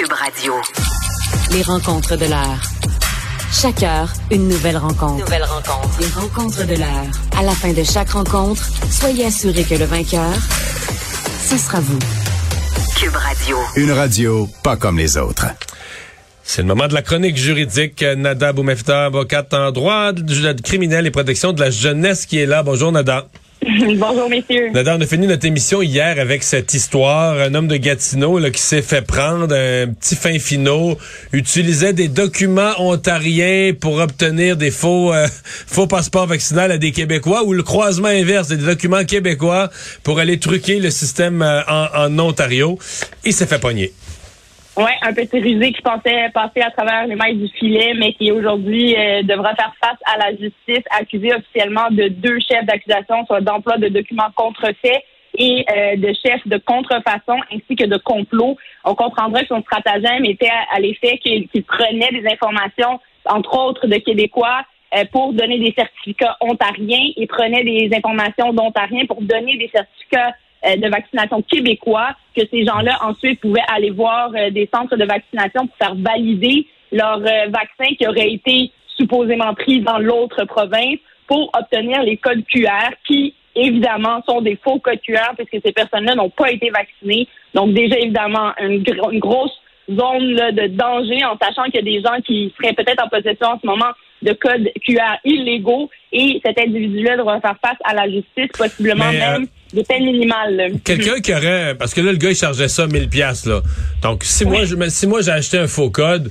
Cube Radio. Les rencontres de l'heure. Chaque heure, une nouvelle rencontre. Nouvelle rencontre. Les rencontres de l'heure. À la fin de chaque rencontre, soyez assurés que le vainqueur, ce sera vous. Cube Radio. Une radio pas comme les autres. C'est le moment de la chronique juridique. Nada Boumefta, avocate en droit de- criminel et protection de la jeunesse qui est là. Bonjour Nada. Bonjour, messieurs. Nada, on a fini notre émission hier avec cette histoire. Un homme de Gatineau qui s'est fait prendre, un petit fin finot, utilisait des documents ontariens pour obtenir des faux, euh, faux passeports vaccinaux à des Québécois ou le croisement inverse, des documents québécois pour aller truquer le système euh, en, en Ontario. Il s'est fait pogner. Ouais, un petit rusé qui pensait passer à travers les mailles du filet, mais qui aujourd'hui euh, devra faire face à la justice, accusé officiellement de deux chefs d'accusation, soit d'emploi de documents contrefaits et euh, de chefs de contrefaçon ainsi que de complot. On comprendra que son stratagème était à, l'effet qu'il prenait des informations, entre autres de Québécois, euh, pour donner des certificats ontariens et prenait des informations d'Ontariens pour donner des certificats de vaccination québécois, que ces gens-là ensuite pouvaient aller voir euh, des centres de vaccination pour faire valider leur euh, vaccin qui aurait été supposément pris dans l'autre province pour obtenir les codes QR qui, évidemment, sont des faux codes QR puisque ces personnes-là n'ont pas été vaccinées. Donc déjà, évidemment, une, gro- une grosse zone là, de danger en sachant qu'il y a des gens qui seraient peut-être en possession en ce moment de codes QR illégaux et cet individu-là devra faire face à la justice, possiblement Mais, euh, même des peines minimales. Quelqu'un qui aurait parce que là le gars il chargeait ça 1000 pièces là. Donc si moi je si moi j'ai acheté un faux code,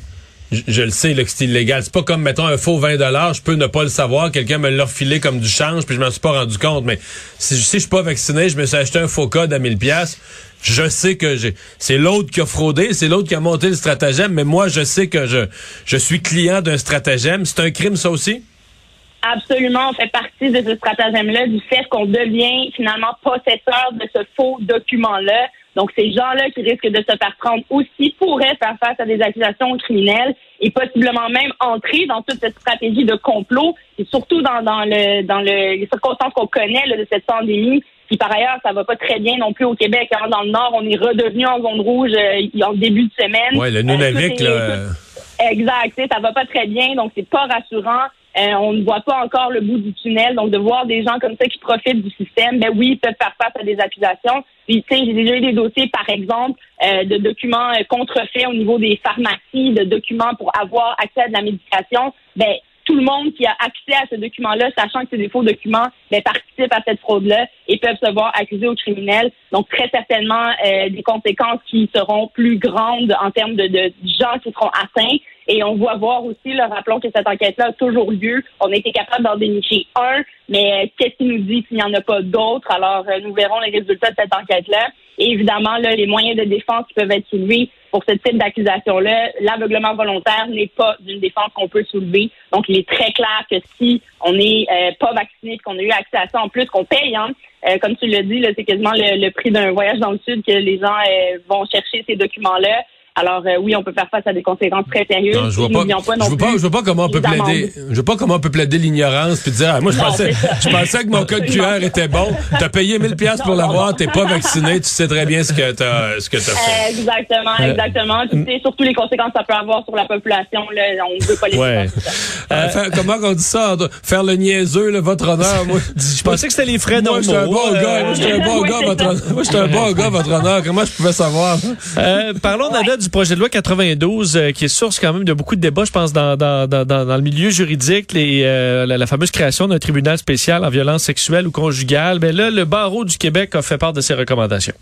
je, je le sais là, que c'est illégal. C'est pas comme mettons un faux 20 dollars, je peux ne pas le savoir, quelqu'un me l'a refilé comme du change puis je m'en suis pas rendu compte mais si, si je suis pas vacciné, je me suis acheté un faux code à 1000 pièces, je sais que j'ai c'est l'autre qui a fraudé, c'est l'autre qui a monté le stratagème mais moi je sais que je je suis client d'un stratagème, c'est un crime ça aussi? Absolument, on fait partie de ce stratagème-là, du fait qu'on devient finalement possesseur de ce faux document-là. Donc, ces gens-là qui risquent de se faire prendre aussi pourraient faire face à des accusations criminelles et possiblement même entrer dans toute cette stratégie de complot et surtout dans, dans, le, dans le, les circonstances qu'on connaît là, de cette pandémie qui, par ailleurs, ça va pas très bien non plus au Québec. hein. Dans le Nord, on est redevenu en zone rouge euh, en début de semaine. Ouais, le Euh, Nunavik est- là. euh, Exact, tu sais, ça va pas très bien, donc c'est pas rassurant. Euh, on ne voit pas encore le bout du tunnel, donc de voir des gens comme ça qui profitent du système, ben oui, ils peuvent faire face à des accusations. Puis, tu sais, j'ai déjà eu des dossiers, par exemple, euh, de documents euh, contrefaits au niveau des pharmacies, de documents pour avoir accès à de la médication. Ben, tout le monde qui a accès à ce document-là, sachant que c'est des faux documents, ben, participe à cette fraude-là et peuvent se voir accusés au criminel. Donc, très certainement, euh, des conséquences qui seront plus grandes en termes de, de gens qui seront atteints. Et on voit voir aussi, là, rappelons que cette enquête-là a toujours lieu. On a été capable d'en dénicher un, mais euh, qu'est-ce qui nous dit qu'il n'y en a pas d'autres? Alors, euh, nous verrons les résultats de cette enquête-là. Et évidemment, là, les moyens de défense qui peuvent être soulevés pour ce type d'accusation-là, l'aveuglement volontaire n'est pas d'une défense qu'on peut soulever. Donc, il est très clair que si on n'est euh, pas vacciné, qu'on a eu accès à ça en plus, qu'on paye, hein, comme tu l'as dit, c'est quasiment le, le prix d'un voyage dans le sud que les gens euh, vont chercher ces documents-là. Alors euh, oui, on peut faire face à des conséquences très sérieuses. Non, je vois pas. n'oublions non je vois pas, plus je vois pas comment on peut plaider. Je vois pas comment on peut plaider l'ignorance puis dire ah, moi je Non, pensais je pensais que mon code. QR était bon. T'as payé 1000 pièces pour l'avoir, t'es pas vacciné, tu sais très bien ce que t'as ce que t'as fait. Exactement, Euh, exactement. Tu sais surtout les conséquences que ça peut avoir sur la population. Là, on ne veut pas les Ouais. Euh, faire- comment on dit ça Faire le niaiseux, là, votre honneur. Moi, Je pensais que c'était les frais moi normaux. j'étais un bon euh, gars. Moi j'étais un bon Oui, gars, votre honneur. Moi j'étais un bon gars, votre honneur. Comment je pouvais savoir Euh, parlons, Nada, du projet de loi 92, euh, qui est source quand même de beaucoup de débats, je pense, dans, dans, le milieu juridique, euh, la, fameuse création d'un tribunal spécial en violence sexuelle ou conjugale. Ben là, le barreau du Québec a fait part de ses recommandations.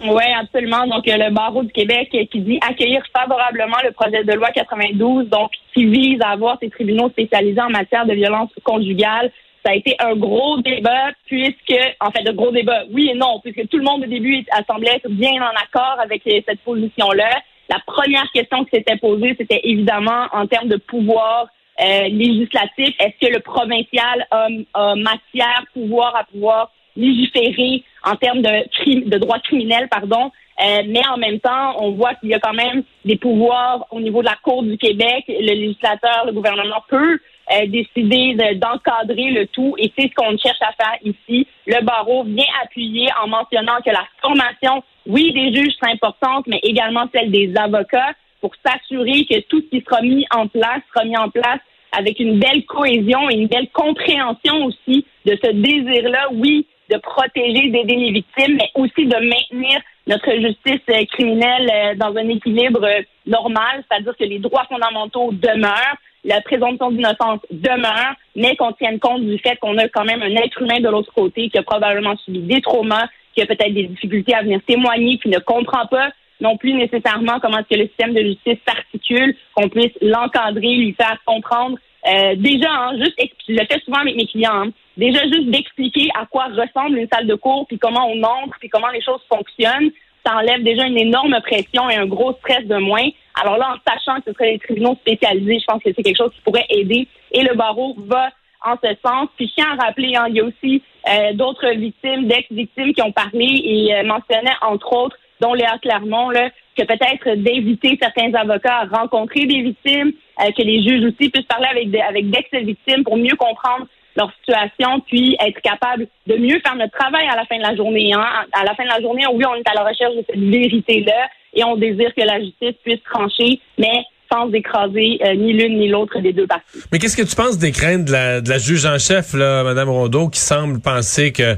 Oui, absolument. Donc, euh, le barreau du Québec qui dit accueillir favorablement le projet de loi 92, donc qui vise à avoir ces tribunaux spécialisés en matière de violence conjugale. Ça a été un gros débat puisque, en fait, de gros débat, oui et non, puisque tout le monde au début semblait être bien en accord avec cette position-là. La première question qui s'était posée, c'était évidemment en termes de pouvoir euh, législatif. Est-ce que le provincial a, a matière, pouvoir à pouvoir légiférer en termes de, de droit criminel, pardon, euh, mais en même temps, on voit qu'il y a quand même des pouvoirs au niveau de la Cour du Québec. Le législateur, le gouvernement peut euh, d'encadrer le tout et c'est ce qu'on cherche à faire ici. Le barreau vient appuyer en mentionnant que la formation, oui, des juges, c'est importante, mais également celle des avocats pour s'assurer que tout ce qui sera mis en place sera mis en place avec une belle cohésion et une belle compréhension aussi de ce désir-là, oui, de protéger, d'aider les victimes, mais aussi de maintenir notre justice euh, criminelle euh, dans un équilibre euh, normal, c'est-à-dire que les droits fondamentaux demeurent, la présomption d'innocence demeure, mais qu'on tienne compte du fait qu'on a quand même un être humain de l'autre côté qui a probablement subi des traumas, qui a peut-être des difficultés à venir témoigner, qui ne comprend pas non plus nécessairement comment est-ce que le système de justice s'articule, qu'on puisse l'encadrer, lui faire comprendre. Euh, déjà, hein, juste, je le fais souvent avec mes clients, hein, déjà juste d'expliquer à quoi ressemble une salle de cours, puis comment on entre, puis comment les choses fonctionnent, ça enlève déjà une énorme pression et un gros stress de moins. Alors là, en sachant que ce serait des tribunaux spécialisés, je pense que c'est quelque chose qui pourrait aider. Et le barreau va en ce sens. Puis je tiens à rappeler, hein, il y a aussi euh, d'autres victimes, d'ex-victimes qui ont parlé et euh, mentionnaient, entre autres, dont Léa Clermont, là, que peut-être d'inviter certains avocats à rencontrer des victimes, euh, que les juges aussi puissent parler avec, avec d'ex-victimes pour mieux comprendre leur situation, puis être capable de mieux faire notre travail à la fin de la journée. Hein. À la fin de la journée, oui, on est à la recherche de cette vérité-là et on désire que la justice puisse trancher, mais sans écraser euh, ni l'une ni l'autre des deux parties. Mais qu'est-ce que tu penses des craintes de la, juge en chef, là, Mme Rondeau, qui semble penser que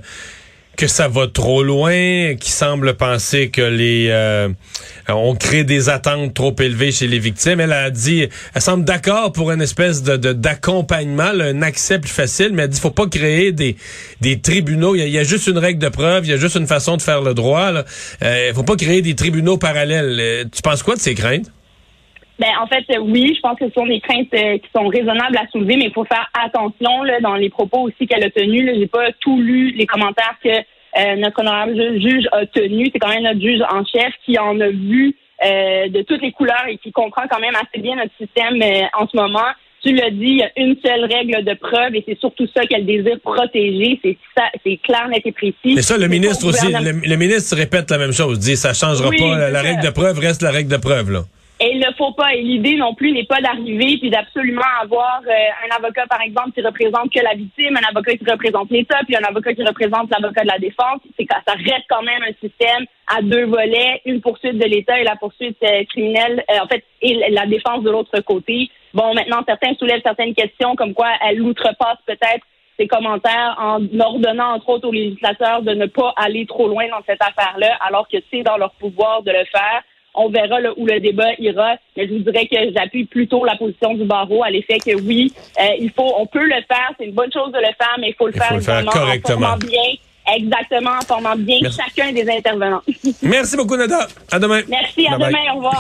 que ça va trop loin, qui semble penser que les euh, on crée des attentes trop élevées chez les victimes. Elle a dit, elle semble d'accord pour une espèce de d'accompagnement, un accès plus facile, mais elle dit faut pas créer des des tribunaux. Il y, a, juste une règle de preuve, il y a juste une façon de faire le droit. Là. Euh, faut pas créer des tribunaux parallèles. Euh, tu penses quoi de ces craintes? Ben, en fait, oui, je pense que ce sont des craintes euh, qui sont raisonnables à soulever, mais il faut faire attention là, dans les propos aussi qu'elle a tenus. J'ai pas tout lu les commentaires que euh, notre honorable juge a tenu. C'est quand même notre juge en chef qui en a vu euh, de toutes les couleurs et qui comprend quand même assez bien notre système euh, en ce moment. Tu l'as dit, il y a une seule règle de preuve et c'est surtout ça qu'elle désire protéger. C'est ça, c'est clair, net et précis. Mais ça, le ministre aussi, le, ministre répète la même chose. Dit, ça changera pas. La, règle de preuve reste la règle de preuve, là. Et il ne faut pas. Et l'idée non plus n'est pas d'arriver puis d'absolument avoir euh, un avocat, par exemple, qui représente que la victime, un avocat qui représente l'État, puis un avocat qui représente l'avocat de la défense. C'est que ça reste quand même un système à deux volets, une poursuite de l'État et la poursuite euh, criminelle, euh, en fait, et la défense de l'autre côté. Bon, maintenant, certains soulèvent certaines questions, comme quoi elle outrepasse peut-être ses commentaires en ordonnant, entre autres, aux législateurs de ne pas aller trop loin dans cette affaire-là, alors que c'est dans leur pouvoir de le faire. On verra où le débat ira. Mais je vous dirais que j'appuie plutôt la position du barreau à l'effet que oui, euh, il faut, on peut le faire. C'est une bonne chose de le faire, mais il faut le faire, correctement. En bien. Exactement, en formant bien chacun des intervenants. Merci beaucoup, Nada. À demain. Merci, à demain. Au revoir.